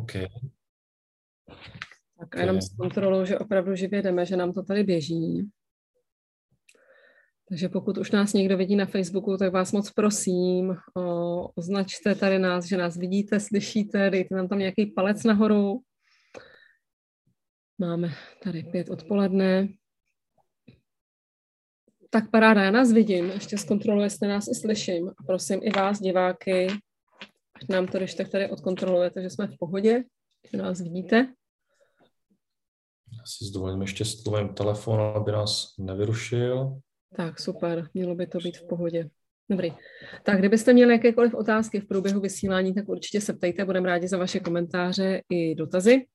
OK. Tak a jenom s kontrolou, že opravdu živě jdeme, že nám to tady běží. Takže pokud už nás někdo vidí na Facebooku, tak vás moc prosím, o, označte tady nás, že nás vidíte, slyšíte, dejte nám tam nějaký palec nahoru. Máme tady pět odpoledne. Tak paráda, já nás vidím, ještě zkontroluji, jestli nás i slyším. A prosím i vás, diváky, ať nám to když tak tady odkontrolujete, že jsme v pohodě, že nás vidíte. Já si dovolím ještě s telefon, aby nás nevyrušil. Tak, super, mělo by to být v pohodě. Dobrý. Tak kdybyste měli jakékoliv otázky v průběhu vysílání, tak určitě se ptejte, budeme rádi za vaše komentáře i dotazy.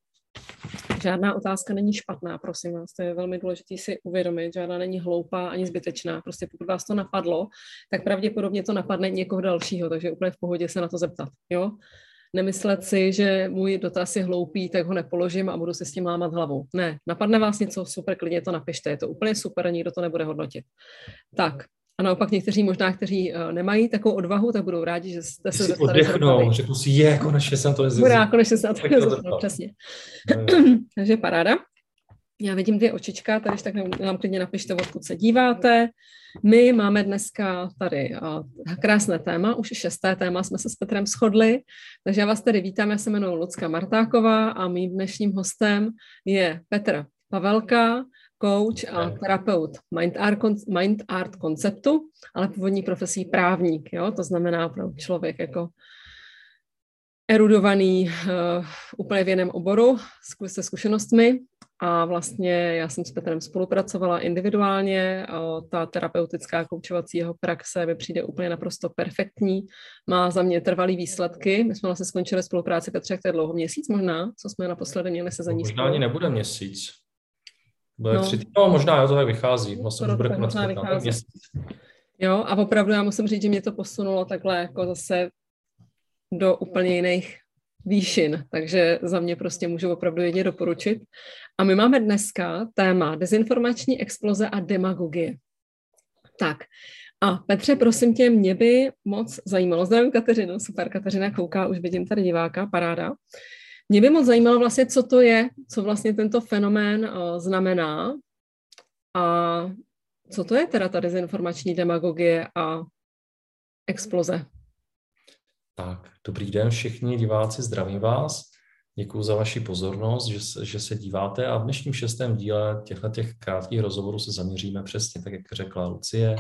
Žádná otázka není špatná, prosím vás, to je velmi důležité si uvědomit, žádná není hloupá ani zbytečná. Prostě pokud vás to napadlo, tak pravděpodobně to napadne někoho dalšího, takže úplně v pohodě se na to zeptat. Jo? nemyslet si, že můj dotaz je hloupý, tak ho nepoložím a budu se s tím lámat hlavou. Ne, napadne vás něco super, klidně to napište, je to úplně super, nikdo to nebude hodnotit. Tak, a naopak někteří možná, kteří uh, nemají takovou odvahu, tak budou rádi, že jste se zeptali. Oddechnou, řeknu si, je, konečně se na to nezeptal. Bude, konečně se na to nezeptal, přesně. Takže paráda. Já vidím dvě očička, tady tak nám klidně napište, odkud se díváte. My máme dneska tady krásné téma, už šesté téma jsme se s Petrem shodli, takže já vás tady vítám, já se jmenuji Lucka Martáková a mým dnešním hostem je Petr Pavelka, coach a terapeut mind art, mind art konceptu, ale původní profesí právník, jo? to znamená pro člověk jako erudovaný uh, úplně v jiném oboru se zkušenostmi. A vlastně já jsem s Petrem spolupracovala individuálně, a ta terapeutická koučovací jeho praxe mi přijde úplně naprosto perfektní, má za mě trvalý výsledky. My jsme vlastně skončili spolupráci Petře, jak to je dlouho, měsíc možná, co jsme naposledy měli se za ní Možná ani nebude měsíc. Bude no. tři no, možná, jo, to tak vychází. Vlastně už bude konec. Jo, a opravdu já musím říct, že mě to posunulo takhle jako zase do úplně jiných výšin, takže za mě prostě můžu opravdu jedně doporučit. A my máme dneska téma dezinformační exploze a demagogie. Tak, a Petře, prosím tě, mě by moc zajímalo, zdravím Kateřinu, super, Kateřina kouká, už vidím tady diváka, paráda. Mě by moc zajímalo vlastně, co to je, co vlastně tento fenomén uh, znamená a co to je teda ta dezinformační demagogie a exploze. Tak, dobrý den všichni diváci, zdravím vás. Děkuji za vaši pozornost, že se, že se díváte a v dnešním šestém díle těchto těch krátkých rozhovorů se zaměříme přesně, tak jak řekla Lucie,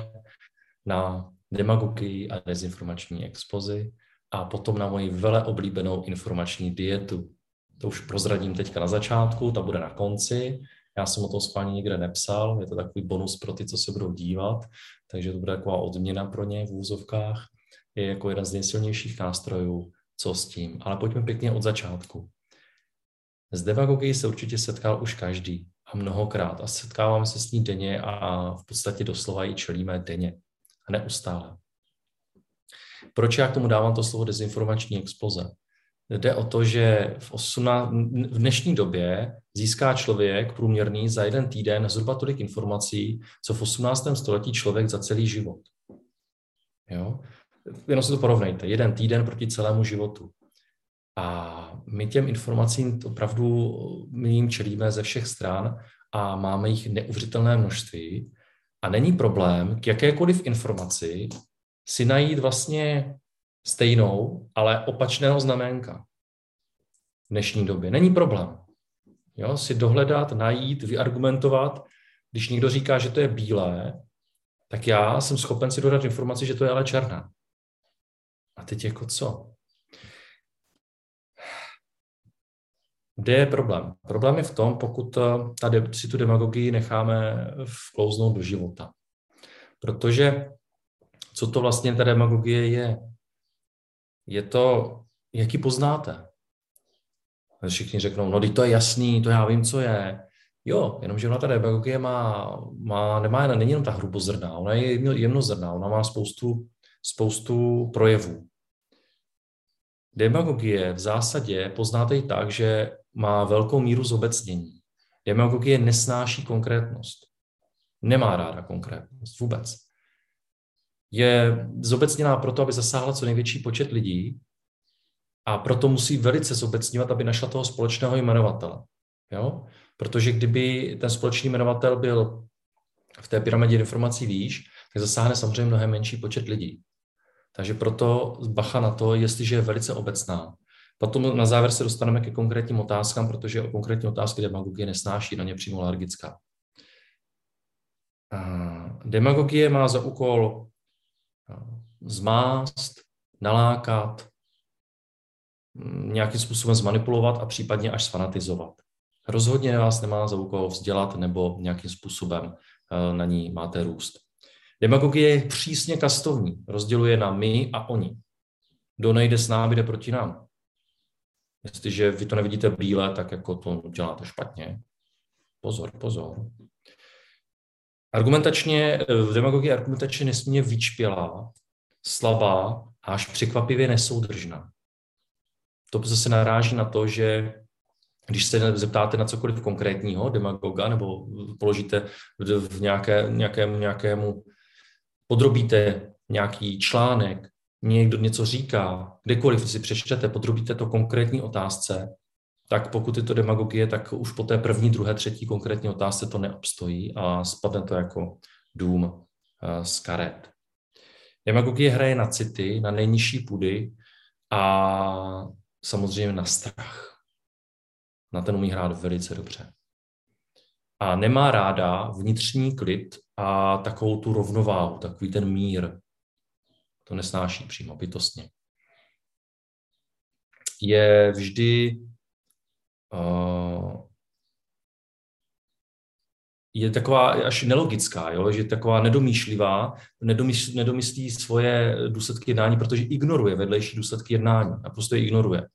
na demagogii a dezinformační expozy a potom na moji vele oblíbenou informační dietu. To už prozradím teďka na začátku, ta bude na konci. Já jsem o tom spání nikde nepsal, je to takový bonus pro ty, co se budou dívat, takže to bude taková odměna pro ně v úzovkách je jako jeden z nejsilnějších nástrojů, co s tím. Ale pojďme pěkně od začátku. S demagogií se určitě setkal už každý a mnohokrát a setkáváme se s ní denně a v podstatě doslova ji čelíme denně a neustále. Proč já k tomu dávám to slovo dezinformační exploze? Jde o to, že v, 18, v dnešní době získá člověk průměrný za jeden týden zhruba tolik informací, co v 18. století člověk za celý život. Jo? jenom si to porovnejte, jeden týden proti celému životu. A my těm informacím opravdu my jim čelíme ze všech stran a máme jich neuvěřitelné množství. A není problém k jakékoliv informaci si najít vlastně stejnou, ale opačného znamenka v dnešní době. Není problém. Jo, si dohledat, najít, vyargumentovat. Když někdo říká, že to je bílé, tak já jsem schopen si dodat informaci, že to je ale černé. A teď jako co? Kde je problém? Problém je v tom, pokud eh, si tu demagogii necháme vklouznout do života. Protože co to vlastně ta demagogie je? Je to, jaký poznáte? Všichni řeknou, no to je jasný, to já vím, co je. Jo, jenomže ona ta demagogie má, má, nemá, není jenom ta hrubozrná, ona je jemnozrná, ona má spoustu spoustu projevů. Demagogie v zásadě poznáte i tak, že má velkou míru zobecnění. Demagogie nesnáší konkrétnost. Nemá ráda konkrétnost vůbec. Je zobecněná proto, aby zasáhla co největší počet lidí a proto musí velice zobecňovat, aby našla toho společného jmenovatele. Jo? Protože kdyby ten společný jmenovatel byl v té pyramidě informací výš, tak zasáhne samozřejmě mnohem menší počet lidí. Takže proto bacha na to, jestliže je velice obecná. Potom na závěr se dostaneme ke konkrétním otázkám, protože o konkrétní otázky demagogie nesnáší, na ně přímo alergická. Demagogie má za úkol zmást, nalákat, mm, nějakým způsobem zmanipulovat a případně až sfanatizovat. Rozhodně vás nemá za úkol vzdělat nebo nějakým způsobem e, na ní máte růst. Demagogie je přísně kastovní, rozděluje na my a oni. Kdo nejde s námi, jde proti nám. Jestliže vy to nevidíte bíle, tak jako to děláte špatně. Pozor, pozor. Argumentačně, v demagogii argumentačně nesmírně vyčpělá, slabá a až překvapivě nesoudržná. To zase naráží na to, že když se zeptáte na cokoliv konkrétního demagoga nebo položíte v nějaké, nějakém, nějakému, podrobíte nějaký článek, někdo něco říká, kdekoliv si přečtete, podrobíte to konkrétní otázce, tak pokud je to demagogie, tak už po té první, druhé, třetí konkrétní otázce to neobstojí a spadne to jako dům eh, z karet. Demagogie hraje na city, na nejnižší půdy a samozřejmě na strach. Na ten umí hrát velice dobře. A nemá ráda vnitřní klid a takovou tu rovnováhu, takový ten mír. To nesnáší přímo bytostně. Je vždy je taková až nelogická, jo? že je taková nedomýšlivá, nedomyslí, nedomyslí svoje důsledky jednání, protože ignoruje vedlejší důsledky jednání, naprosto je ignoruje.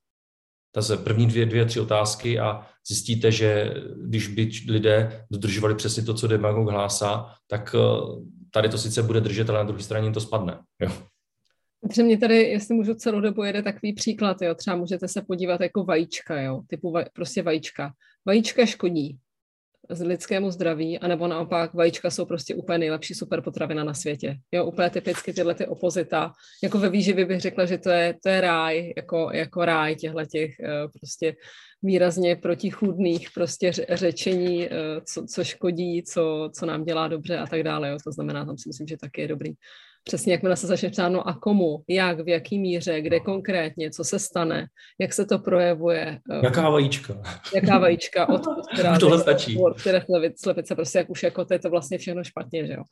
Ta se první dvě, dvě, tři otázky a zjistíte, že když by lidé dodržovali přesně to, co demagog hlásá, tak eh, tady to sice bude držet, ale na druhé straně to spadne. Jo? Protože mě tady, jestli můžu celou dobu jede takový příklad, jo, třeba můžete se podívat jako vajíčka, jo, typu vaj, prostě vajíčka. Vajíčka škodí, z lidskému zdraví, anebo naopak vajíčka jsou prostě úplně nejlepší super potravina na světě. Jo, úplně typicky tyhle ty opozita. Jako ve výživě bych řekla, že to je, to je ráj, jako, jako ráj těchto těch uh, prostě výrazně protichůdných prostě řečení, uh, co, co škodí, co, co nám dělá dobře a tak dále. Jo. To znamená, tam si myslím, že taky je dobrý přesně jakmile se začne ptát, no a komu, jak, v jaký míře, kde konkrétně, co se stane, jak se to projevuje. Eh, jaká vajíčka. Jaká vajíčka, od, která tohle stačí. Od které slepice, prostě jak už jako to je to vlastně všechno špatně, že jo.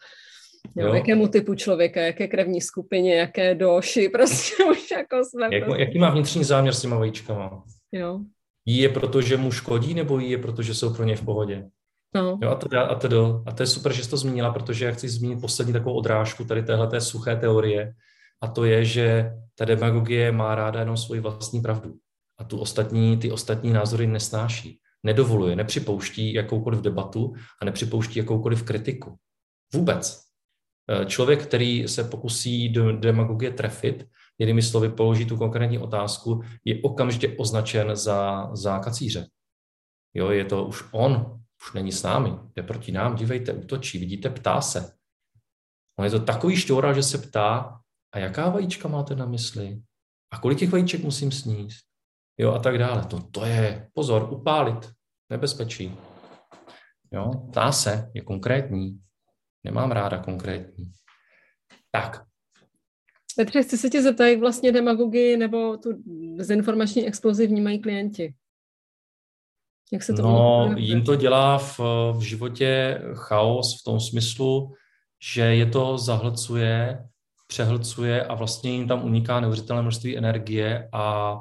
Jo, jo. Jakému typu člověka, jaké krevní skupině, jaké doši, prostě už jako jsme. Jak, prostě... Jaký má vnitřní záměr s těma vajíčkama? Jo. Jí je proto, že mu škodí, nebo jí je proto, že jsou pro ně v pohodě? No. Jo, a, teda, a, teda, a to je super, že jsi to zmínila, protože já chci zmínit poslední takovou odrážku tady téhle suché teorie, a to je, že ta demagogie má ráda jenom svoji vlastní pravdu. A tu ostatní, ty ostatní názory nesnáší. Nedovoluje, nepřipouští jakoukoliv debatu a nepřipouští jakoukoliv kritiku. Vůbec. E, člověk, který se pokusí do demagogie trefit, jinými slovy položí tu konkrétní otázku, je okamžitě označen za, za kacíře. Jo, je to už on, už není s námi, jde proti nám, dívejte, útočí, vidíte, ptá se. On je to takový šťoural, že se ptá, a jaká vajíčka máte na mysli? A kolik těch vajíček musím sníst? Jo, a tak dále. To, to je, pozor, upálit, nebezpečí. Jo, ptá se, je konkrétní. Nemám ráda konkrétní. Tak. Petře, chci se tě zeptat, jak vlastně demagogii nebo tu dezinformační explozi vnímají klienti? Jak se to No, jim to dělá v, v životě chaos v tom smyslu, že je to zahlcuje, přehlcuje a vlastně jim tam uniká neuvěřitelné množství energie a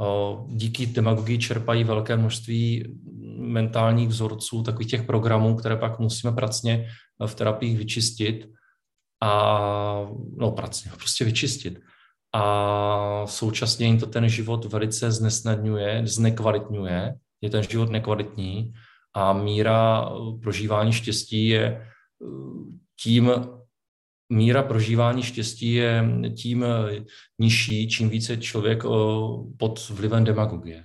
o, díky demagogii čerpají velké množství mentálních vzorců, takových těch programů, které pak musíme pracně v terapiích vyčistit a no pracně, prostě vyčistit. A současně jim to ten život velice znesnadňuje, znekvalitňuje je ten život nekvalitní a míra eh, prožívání štěstí je eh, tím, míra prožívání štěstí je tím eh, nižší, čím více člověk pod vlivem demagogie.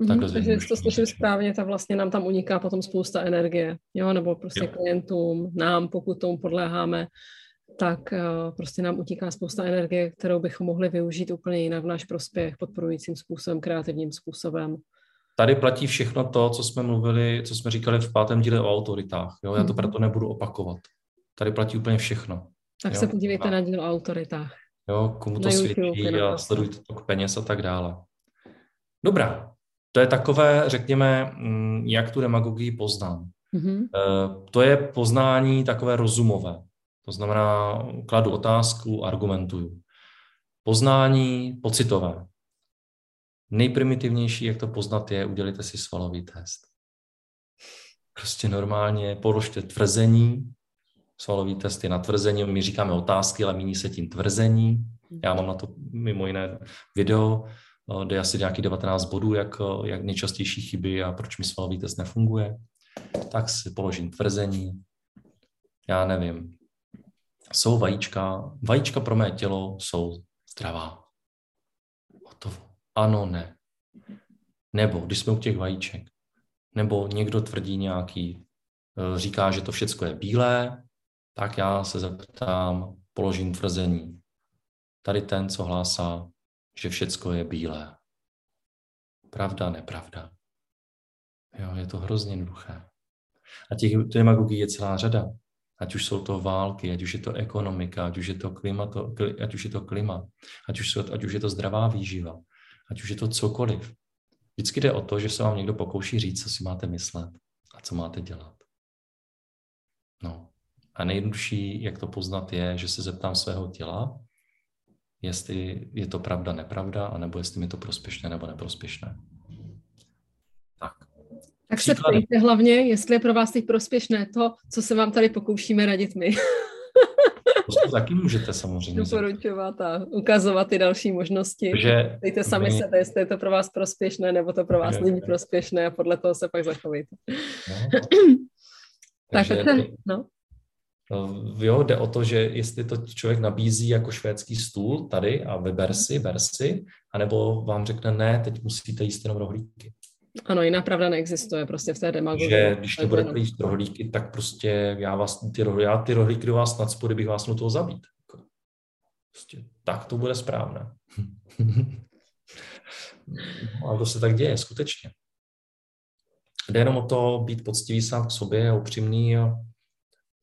Mm-hmm, takže to slyším správně, tak vlastně nám tam uniká potom spousta energie, jo, nebo prostě jo. klientům, nám, pokud tomu podléháme, tak uh, prostě nám utíká spousta energie, kterou bychom mohli využít úplně jinak v náš prospěch, podporujícím způsobem, kreativním způsobem. Tady platí všechno to, co jsme mluvili, co jsme říkali v pátém díle o autoritách. Jo? Já to mhm. proto nebudu opakovat. Tady platí úplně všechno. Tak jo? se podívejte a, na díl o autoritách. Jo, komu to svědčí a sledujte tok peněz a tak dále. Dobrá, to je takové, řekněme, mm, jak tu demagogii poznám. Mm-hmm. To je poznání takové rozumové. To znamená, kladu otázku, argumentuju. Poznání pocitové. Nejprimitivnější, jak to poznat, je udělejte si svalový test. Prostě normálně položte tvrzení, svalový test je na tvrzení, my říkáme otázky, ale míní se tím tvrzení. Já mám na to mimo jiné video, kde asi nějaký 19 bodů, jak, jak nejčastější chyby a proč mi svalový test nefunguje. Tak si položím tvrzení. Já nevím. Jsou vajíčka. Vajíčka pro mé tělo jsou zdravá. Hotovo. Ano, ne. Nebo když jsme u těch vajíček, nebo někdo tvrdí nějaký, eh, říká, že to všechno je bílé, tak já se zeptám, položím tvrzení. Tady ten, co hlásá, že všecko je bílé. Pravda, nepravda. Jo, je to hrozně jednoduché. A těch demagogí je celá řada. Ať už jsou to války, ať už je to ekonomika, ať už je to, klimato, ať už je to klima, ať už, jsou, ať už je to zdravá výživa, ať už je to cokoliv. Vždycky jde o to, že se vám někdo pokouší říct, co si máte myslet a co máte dělat. No. A nejjednodušší, jak to poznat, je, že se zeptám svého těla, jestli je to pravda, nepravda, anebo jestli mi to prospěšné nebo neprospěšné. Tak. Se ptejte hlavně, jestli je pro vás teď prospěšné to, co se vám tady pokoušíme radit my. To taky můžete samozřejmě. Doporučovat a ukazovat ty další možnosti. Že Dejte sami my... sebe, jestli je to pro vás prospěšné, nebo to pro vás že... není prospěšné a podle toho se pak zachovejte. No. tak, Takže... no. No, jo, jde o to, že jestli to člověk nabízí jako švédský stůl tady a vyber si, ber si, anebo vám řekne ne, teď musíte jíst jenom rohlíky. Ano, jiná pravda neexistuje prostě v té demagogii. Že když nebudete jíst rohlíky, tak prostě já, vás, ty, rohlíky, já ty rohlíky do vás nadspod, kdybych vás nutil zabít. Jako, prostě, tak to bude správné. no, a to se tak děje, skutečně. Jde jenom o to být poctivý sám k sobě upřímný a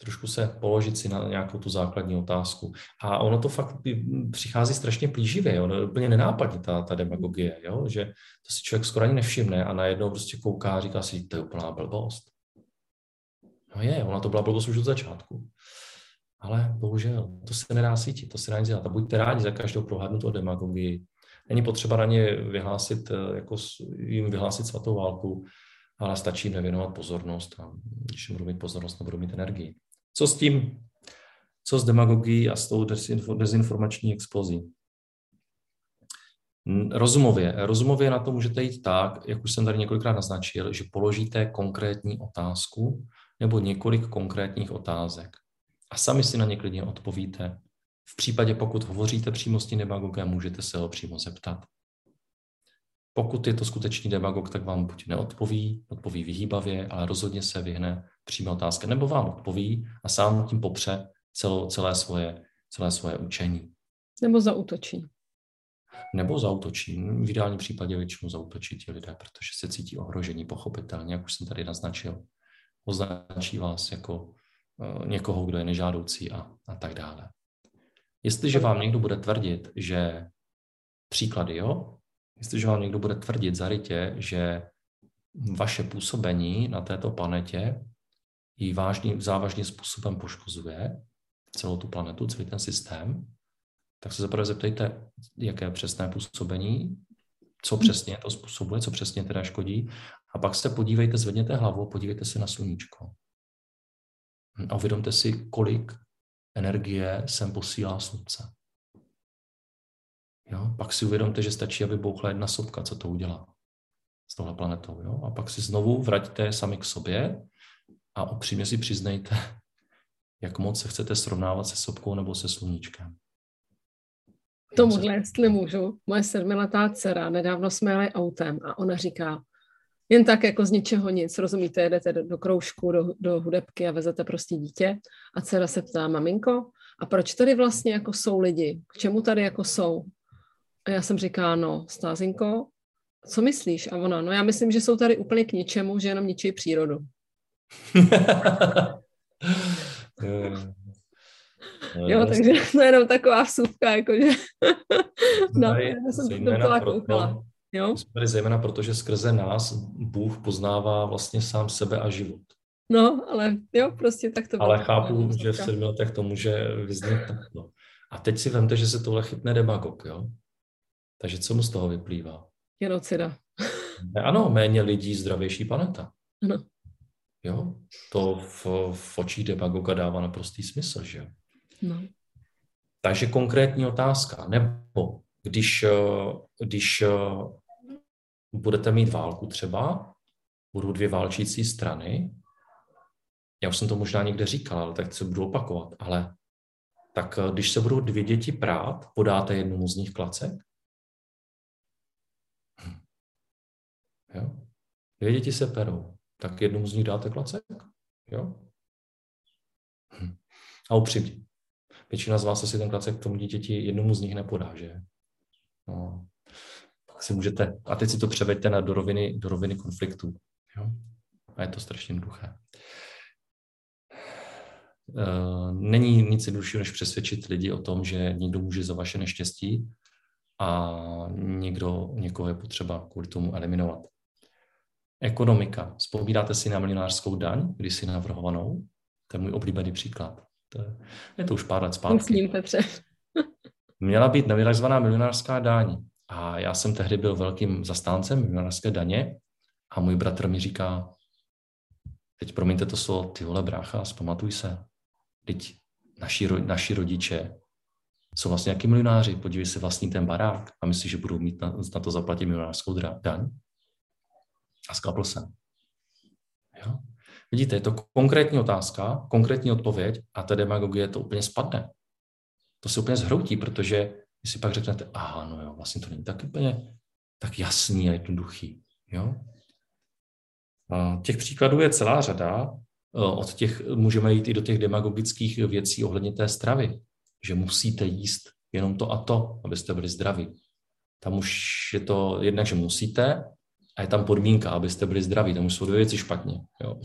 trošku se položit si na nějakou tu základní otázku. A ono to fakt přichází strašně plíživě, ono je úplně nenápadně ta, ta demagogie, jo? že to si člověk skoro ani nevšimne a najednou prostě kouká a říká si, to je úplná blbost. No je, ona to byla blbost už od začátku. Ale bohužel, to se nedá cítit, to se nedá dělat. A buďte rádi za každou prohádnutou demagogii. Není potřeba na ně vyhlásit, eh, jako jim vyhlásit svatou válku, ale stačí nevěnovat pozornost a když budu mít pozornost, nebudu mít energii. Co s tím? Co s demagogií a s tou dezinformační explozí? Rozumově. Rozumově na to můžete jít tak, jak už jsem tady několikrát naznačil, že položíte konkrétní otázku nebo několik konkrétních otázek. A sami si na ně klidně odpovíte. V případě, pokud hovoříte přímo s tím demagogem, můžete se ho přímo zeptat. Pokud je to skutečný demagog, tak vám buď neodpoví, odpoví vyhýbavě, ale rozhodně se vyhne přímé otázka, nebo vám odpoví a sám tím popře celou, celé, svoje, celé svoje učení. Nebo zautočí. Nebo zautočí. V ideálním případě většinou zautočí ti lidé, protože se cítí ohrožení, pochopitelně, jak už jsem tady naznačil. Označí vás jako uh, někoho, kdo je nežádoucí a, a tak dále. Jestliže vám někdo bude tvrdit, že příklady, jo, jestliže vám někdo bude tvrdit zarytě, že vaše působení na této planetě ji vážným, závažným způsobem poškozuje celou tu planetu, celý ten systém, tak se zaprvé zeptejte, jaké přesné působení, co přesně to způsobuje, co přesně teda škodí. A pak se podívejte, zvedněte hlavu, podívejte se na sluníčko. A uvědomte si, kolik energie sem posílá slunce. Jo? Pak si uvědomte, že stačí, aby bouchla jedna sopka, co to udělá s touhle planetou. Jo? A pak si znovu vraťte sami k sobě a upřímně si přiznejte, jak moc se chcete srovnávat se sopkou nebo se sluníčkem. Tomuhle, jestli můžu, moje sedmiletá dcera, nedávno jsme jeli autem a ona říká, jen tak jako z ničeho nic, rozumíte, jedete do, do kroužku, do, do hudebky a vezete prostě dítě a dcera se ptá, maminko, a proč tady vlastně jako jsou lidi? K čemu tady jako jsou? A já jsem říká, no, Stázinko, co myslíš? A ona, no já myslím, že jsou tady úplně k ničemu, že jenom ničí přírodu. jo, takže to je jenom taková vsuvka, jakože... no, já jsem to koukala. Jo? Jsme zejména proto, že skrze nás Bůh poznává vlastně sám sebe a život. No, ale jo, prostě tak to bylo. Ale chápu, že v sedmi letech to může vyznít takto. A teď si vemte, že se tohle chytne demagog, jo? Takže co mu z toho vyplývá? Genocida. Ano, méně lidí, zdravější planeta. Ano. Jo, to v, v očích demagoga dává naprostý smysl, že No. Takže konkrétní otázka. Nebo když, když budete mít válku třeba, budou dvě válčící strany, já už jsem to možná někde říkal, ale tak se budu opakovat, ale tak když se budou dvě děti prát, podáte jednomu z nich klacek? Jo? Dvě děti se perou, tak jednomu z nich dáte klacek? Jo? Hm. A upřímně, většina z vás asi ten klacek tomu dítěti jednomu z nich nepodá, že? No, tak si můžete, a teď si to převeďte na do roviny, do roviny konfliktů. Jo? A je to strašně jednoduché. Uh, není nic jednoduššího, než přesvědčit lidi o tom, že někdo může za vaše neštěstí a někdo, někoho je potřeba kvůli tomu eliminovat. Ekonomika. Vzpomínáte si na milionářskou daň, když si navrhovanou? To je můj oblíbený příklad. To je, je to už pár let zpátky. Myslím, Petře. Měla být takzvaná milionářská daň. A já jsem tehdy byl velkým zastáncem milionářské daně a můj bratr mi říká, teď promiňte to slovo, ty vole brácha, zpamatuj se. Teď naši, naši rodiče jsou vlastně jaký milionáři, podívej se vlastní ten barák a myslíš, že budou mít na, na to zaplatit milionářskou daň? A sklapl jsem. Jo? Vidíte, je to konkrétní otázka, konkrétní odpověď a ta demagogie to úplně spadne. To se úplně zhroutí, protože si pak řeknete, aha, no jo, vlastně to není tak úplně tak jasný a jednoduchý. Jo? A těch příkladů je celá řada. E, od těch můžeme jít i do těch demagogických věcí ohledně té stravy, že musíte jíst jenom to a to, abyste byli zdraví. Tam už je to jednak, že musíte, a je tam podmínka, abyste byli zdraví. Tam už jsou dvě věci špatně. Jo.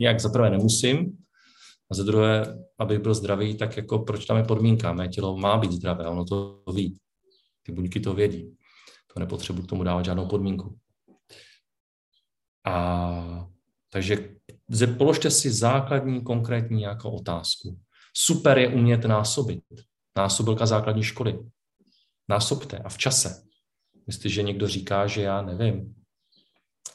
Jak za prvé nemusím, a za druhé, aby byl zdravý, tak jako proč tam je podmínka? Mé tělo má být zdravé, ono to ví. Ty buňky to vědí. To nepotřebuji k tomu dávat žádnou podmínku. A takže položte si základní, konkrétní nějakou otázku. Super je umět násobit. Násobilka základní školy. Násobte a v čase. Myslíte, že někdo říká, že já nevím,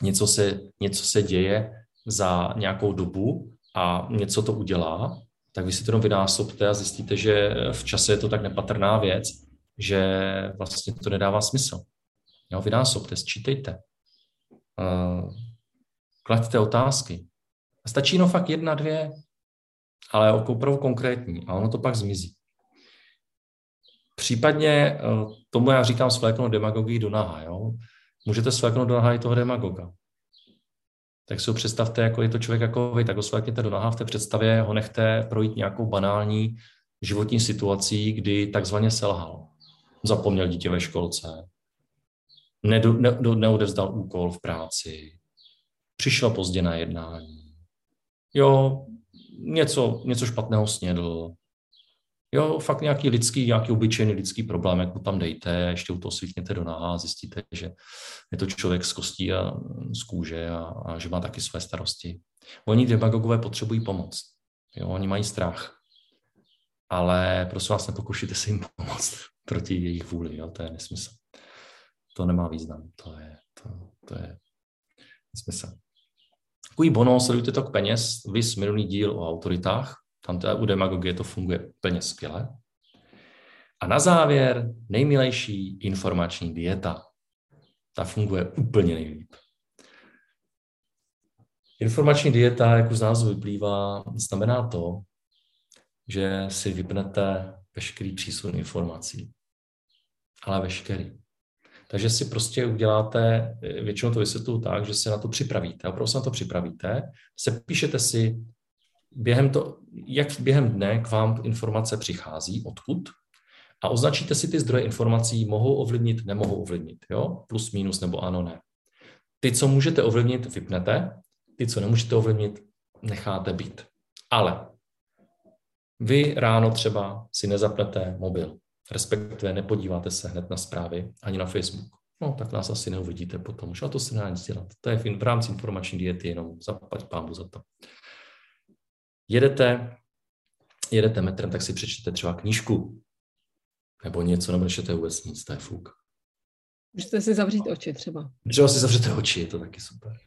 něco se, něco se děje za nějakou dobu a něco to udělá, tak vy si to jenom vynásobte a zjistíte, že v čase je to tak nepatrná věc, že vlastně to nedává smysl. Jo, vynásobte, sčítejte. Uh, klaďte otázky. A stačí no fakt jedna, dvě, ale opravdu konkrétní a ono to pak zmizí. Případně uh, tomu já říkám svléknout demagogii do naha. Jo? Můžete svléknout do naha i toho demagoga tak si ho představte, jako je to člověk jako vy, tak ho svlékněte do naha v té představě, ho nechte projít nějakou banální životní situací, kdy takzvaně selhal. Zapomněl dítě ve školce, nedo, ne, neodevzdal úkol v práci, přišel pozdě na jednání, jo, něco, něco špatného snědl, Jo, fakt nějaký lidský, nějaký obyčejný lidský problém, jak mu tam dejte, ještě u toho svítněte do náha a zjistíte, že je to člověk z kostí a z kůže a, a že má taky své starosti. Oni demagogové potřebují pomoc. Jo, oni mají strach. Ale prosím vás, nepokoušíte se jim pomoct proti jejich vůli. Jo, to je nesmysl. To nemá význam. To je, to, to je nesmysl. Takový bonus, sledujte tok peněz, vys minulý díl o autoritách, tam teda u demagogie to funguje úplně skvěle. A na závěr nejmilejší informační dieta. Ta funguje úplně nejlíp. Informační dieta, jak už z názvu vyplývá, znamená to, že si vypnete veškerý přísun informací. Ale veškerý. Takže si prostě uděláte, většinou to vysvětluju tak, že se na to připravíte, opravdu se na to připravíte, se píšete si během to, jak během dne k vám informace přichází, odkud, a označíte si ty zdroje informací, mohou ovlivnit, nemohou ovlivnit, jo? plus, minus nebo ano, ne. Ty, co můžete ovlivnit, vypnete, ty, co nemůžete ovlivnit, necháte být. Ale vy ráno třeba si nezapnete mobil, respektive nepodíváte se hned na zprávy ani na Facebook. No, tak nás asi neuvidíte potom už, a to se nedá nic dělat. To je v, rámci informační diety jenom zaplať pámu za to. Jedete, jedete metrem, tak si přečtete třeba knížku, nebo něco, nebo nečtete vůbec nic, to je fuk. Můžete si zavřít oči třeba. Třeba si zavřete oči, je to taky super.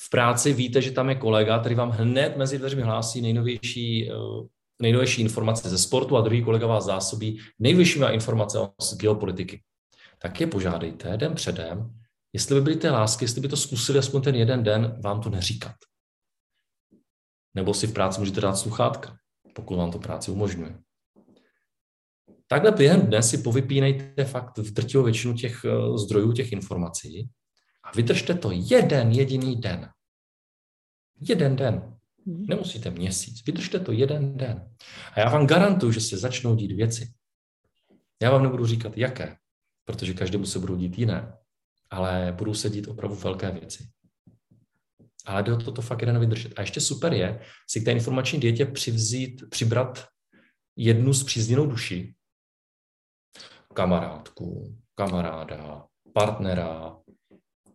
V práci víte, že tam je kolega, který vám hned mezi dveřmi hlásí nejnovější, eh, nejnovější informace ze sportu a druhý kolega vás zásobí nejvyššíma informace z geopolitiky. Tak je požádejte den předem, jestli by byly ty lásky, jestli by to zkusili aspoň ten jeden den vám to neříkat. Nebo si v práci můžete dát sluchátka, pokud vám to práci umožňuje. Takhle během dne si povypínejte fakt v drtivou většinu těch eh, zdrojů, těch informací a vydržte to jeden jediný den. Jeden den. Mhm. Nemusíte měsíc, vydržte to jeden den. A já vám garantuju, že se začnou dít věci. Já vám nebudu říkat, jaké, protože každému se budou dít jiné, ale budou se dít opravdu velké věci. Ale jde o to, fakt jeden vydržet. A ještě super je si k té informační dietě přivzít, přibrat jednu zpřízněnou duši, kamarádku, kamaráda, partnera,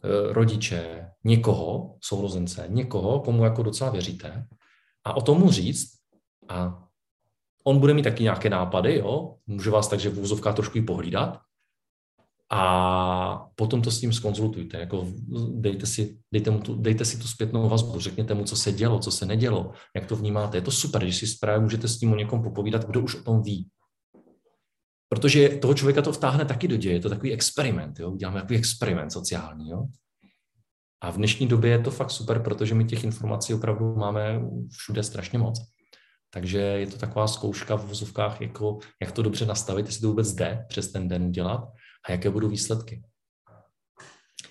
eh, rodiče, někoho, sourozence, někoho, komu jako docela věříte. A o tomu říct a on bude mít taky nějaké nápady, jo, může vás takže v úzovkách trošku i pohlídat a potom to s ním skonzultujte, jako dejte si, dejte, mu tu, dejte si tu zpětnou vazbu, řekněte mu, co se dělo, co se nedělo, jak to vnímáte. Je to super, když si právě můžete s ním o někom popovídat, kdo už o tom ví. Protože toho člověka to vtáhne taky do děje, je to takový experiment, jo? děláme takový experiment sociální. Jo? A v dnešní době je to fakt super, protože my těch informací opravdu máme všude strašně moc. Takže je to taková zkouška v vozovkách, jako, jak to dobře nastavit, jestli to vůbec jde přes ten den udělat a jaké budou výsledky.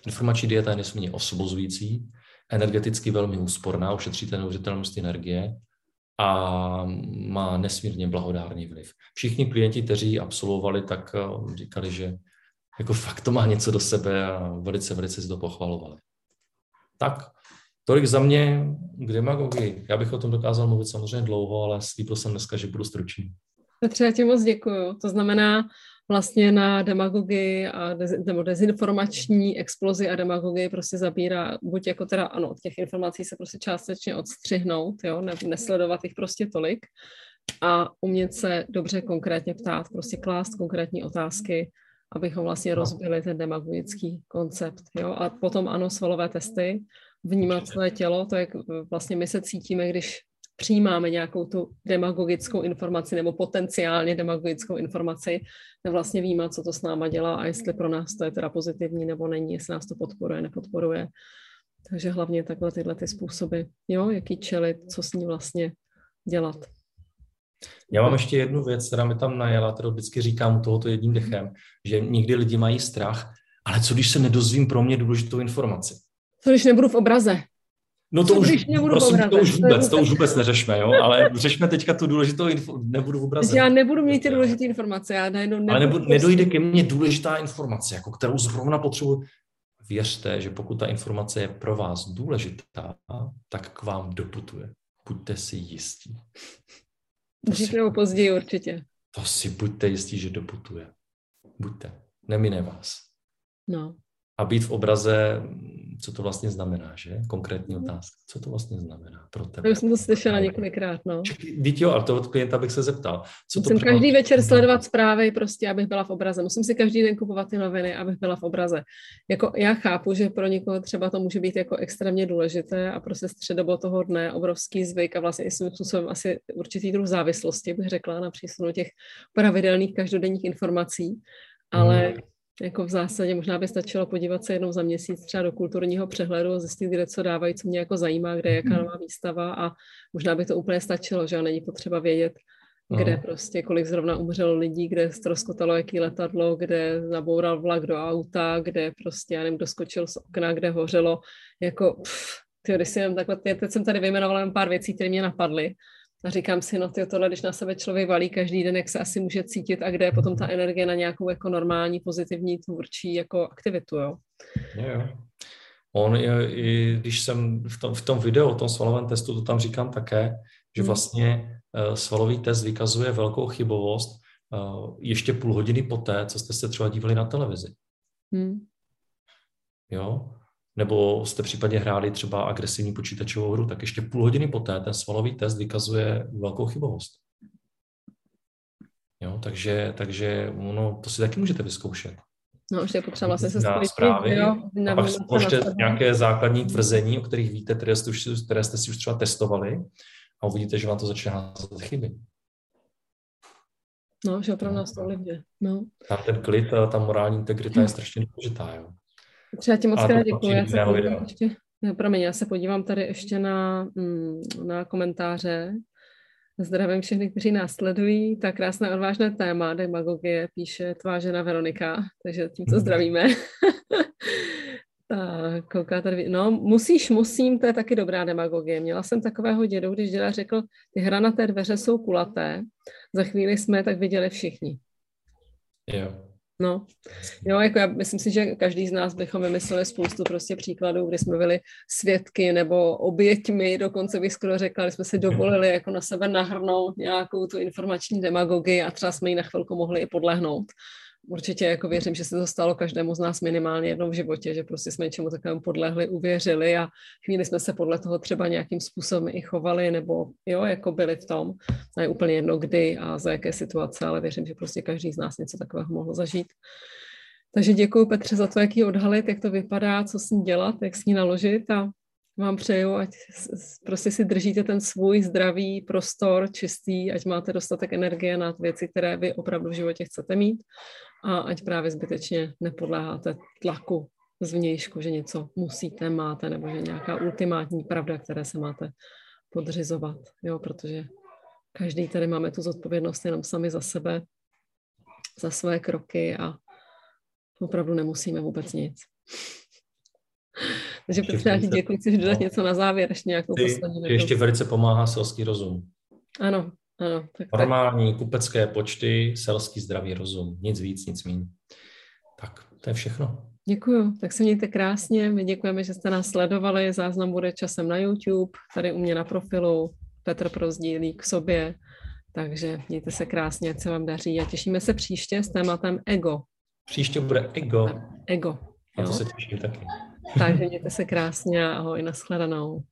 Informační dieta je nesmírně osvobozující, energeticky velmi úsporná, ušetříte neuvěřitelné množství energie a má nesmírně blahodárný vliv. Všichni klienti, kteří absolvovali, tak eh, říkali, že jako fakt to má něco do sebe a velice, velice si to pochvalovali. Tak, tolik za mě k demagogii. Já bych o tom dokázal mluvit samozřejmě dlouho, ale slíbil jsem dneska, že budu stručný. Petře, já ti moc děkuju. To znamená, vlastně na demagogii a dez, nebo dezinformační explozi a demagogii prostě zabírá buď jako teda, ano, od těch informací se prostě částečně odstřihnout, jo, ne, nesledovat jich prostě tolik a umět se dobře konkrétně ptát, prostě klást konkrétní otázky, abychom vlastně no. rozbili ten demagogický koncept, jo, a potom ano, svalové testy, vnímat své tělo, to, jak vlastně my se cítíme, když přijímáme nějakou tu demagogickou informaci nebo potenciálně demagogickou informaci, vlastně víme, co to s náma dělá a jestli pro nás to je teda pozitivní nebo není, jestli nás to podporuje, nepodporuje. Takže hlavně takhle tyhle ty způsoby, jo, jaký čelit, co s ní vlastně dělat. Já mám ještě jednu věc, která mi tam najela, kterou vždycky říkám tohoto jedním dechem, že někdy lidi mají strach, ale co když se nedozvím pro mě důležitou informaci? Co když nebudu v obraze? No to už, prosím, to už vůbec, to už vůbec neřešme, jo, ale řešme teďka tu důležitou info, nebudu vůbec. Já nebudu mít ty důležité informace, já najednou nebudu. Ale nebudu, nedojde ke mně důležitá informace, jako kterou zrovna potřebuji. Věřte, že pokud ta informace je pro vás důležitá, tak k vám doputuje. Buďte si jistí. Dřív nebo později určitě. To si buďte jistí, že doputuje. Buďte. Nemine vás. No a být v obraze, co to vlastně znamená, že? Konkrétní mhm. otázka. Co to vlastně znamená pro tebe? Já jsem to slyšela několikrát, no. Víte, jo, ale to od klienta bych se zeptal. Co Musím to každý večer sledovat zprávy prostě, abych byla v obraze. Musím si každý den kupovat ty noviny, abych byla v obraze. Jako já chápu, že pro někoho třeba to může být jako extrémně důležité a prostě středobo toho dne obrovský zvyk a vlastně i svým způsobem asi určitý druh závislosti, bych řekla, na přísunu těch pravidelných každodenních informací. Ale hmm jako v zásadě možná by stačilo podívat se jednou za měsíc třeba do kulturního přehledu a zjistit, kde co dávají, co mě jako zajímá, kde je jaká mhm. nová výstava a možná by to úplně stačilo, že není potřeba vědět, kde no. prostě, kolik zrovna umřelo lidí, kde ztroskotalo jaký letadlo, kde naboural vlak do auta, kde prostě, já nevím, doskočil z okna, kde hořelo, jako pff, ty, když si jen takhle, teď jsem tady vyjmenovala jen pár věcí, které mě napadly. A říkám si, no ty tohle, když na sebe člověk valí každý den, jak se asi může cítit a kde je potom ta energie na nějakou jako normální, pozitivní, tvůrčí jako aktivitu, jo. Jo, On, i když jsem v tom, v tom videu o tom svalovém testu, to tam říkám také, že hmm. vlastně uh, svalový test vykazuje velkou chybovost uh, ještě půl hodiny poté, co jste se třeba dívali na televizi. Hmm. Jo? Nebo jste případně hráli třeba agresivní počítačovou hru, tak ještě půl hodiny poté ten svalový test vykazuje velkou chybovost. Jo, takže, takže ono, to si taky můžete vyzkoušet. No, už je potřeba vlastně se spojit. Zprávy, jo, a pak nějaké základní tvrzení, o kterých víte, které jste, už, které jste si už třeba testovali a uvidíte, že vám to začne házet chyby. No, že opravdu nás to ovlivňuje. No. Tam ten klid, ta morální integrita je strašně důležitá, jo. Třeba ti moc krát děkuji. Já se podívám ještě, ne, promiň, já se podívám tady ještě na, mm, na komentáře. Zdravím všechny, kteří nás sledují. Tak krásné odvážné téma, demagogie, píše tvá žena Veronika, takže tímto mhm. zdravíme. tak, kouká tady. No, musíš, musím, to je taky dobrá demagogie. Měla jsem takového dědu, když děda řekl, ty hranaté dveře jsou kulaté, za chvíli jsme tak viděli všichni. Jo. No, jo, jako já myslím si, že každý z nás bychom vymysleli spoustu prostě příkladů, kdy jsme byli svědky nebo oběťmi, dokonce bych skoro řekla, že jsme si dovolili jako na sebe nahrnout nějakou tu informační demagogii a třeba jsme ji na chvilku mohli i podlehnout určitě jako věřím, že se to stalo každému z nás minimálně jednou v životě, že prostě jsme něčemu takovému podlehli, uvěřili a chvíli jsme se podle toho třeba nějakým způsobem i chovali, nebo jo, jako byli v tom. Je úplně jedno kdy a za jaké situace, ale věřím, že prostě každý z nás něco takového mohl zažít. Takže děkuji Petře za to, jak ji odhalit, jak to vypadá, co s ní dělat, jak s ní naložit a vám přeju, ať prostě si držíte ten svůj zdravý prostor čistý, ať máte dostatek energie na věci, které vy opravdu v životě chcete mít a ať právě zbytečně nepodléháte tlaku zvnějšku, že něco musíte, máte, nebo že nějaká ultimátní pravda, které se máte podřizovat, jo, protože každý tady máme tu zodpovědnost jenom sami za sebe, za své kroky a opravdu nemusíme vůbec nic. Takže já ti děkuji, chceš dodat no. něco na závěr, ještě nějakou Ty, poslední Ještě velice pomáhá selský rozum. Ano, ano. Tak, Normální tak. kupecké počty, selský zdravý rozum. Nic víc, nic méně. Tak, to je všechno. Děkuju, tak se mějte krásně. My děkujeme, že jste nás sledovali. Záznam bude časem na YouTube, tady u mě na profilu. Petr Prozdílí k sobě. Takže mějte se krásně, ať se vám daří a těšíme se příště s tématem ego. Příště bude ego. Ego. A to se těším taky. Takže mějte se krásně a ahoj, nashledanou.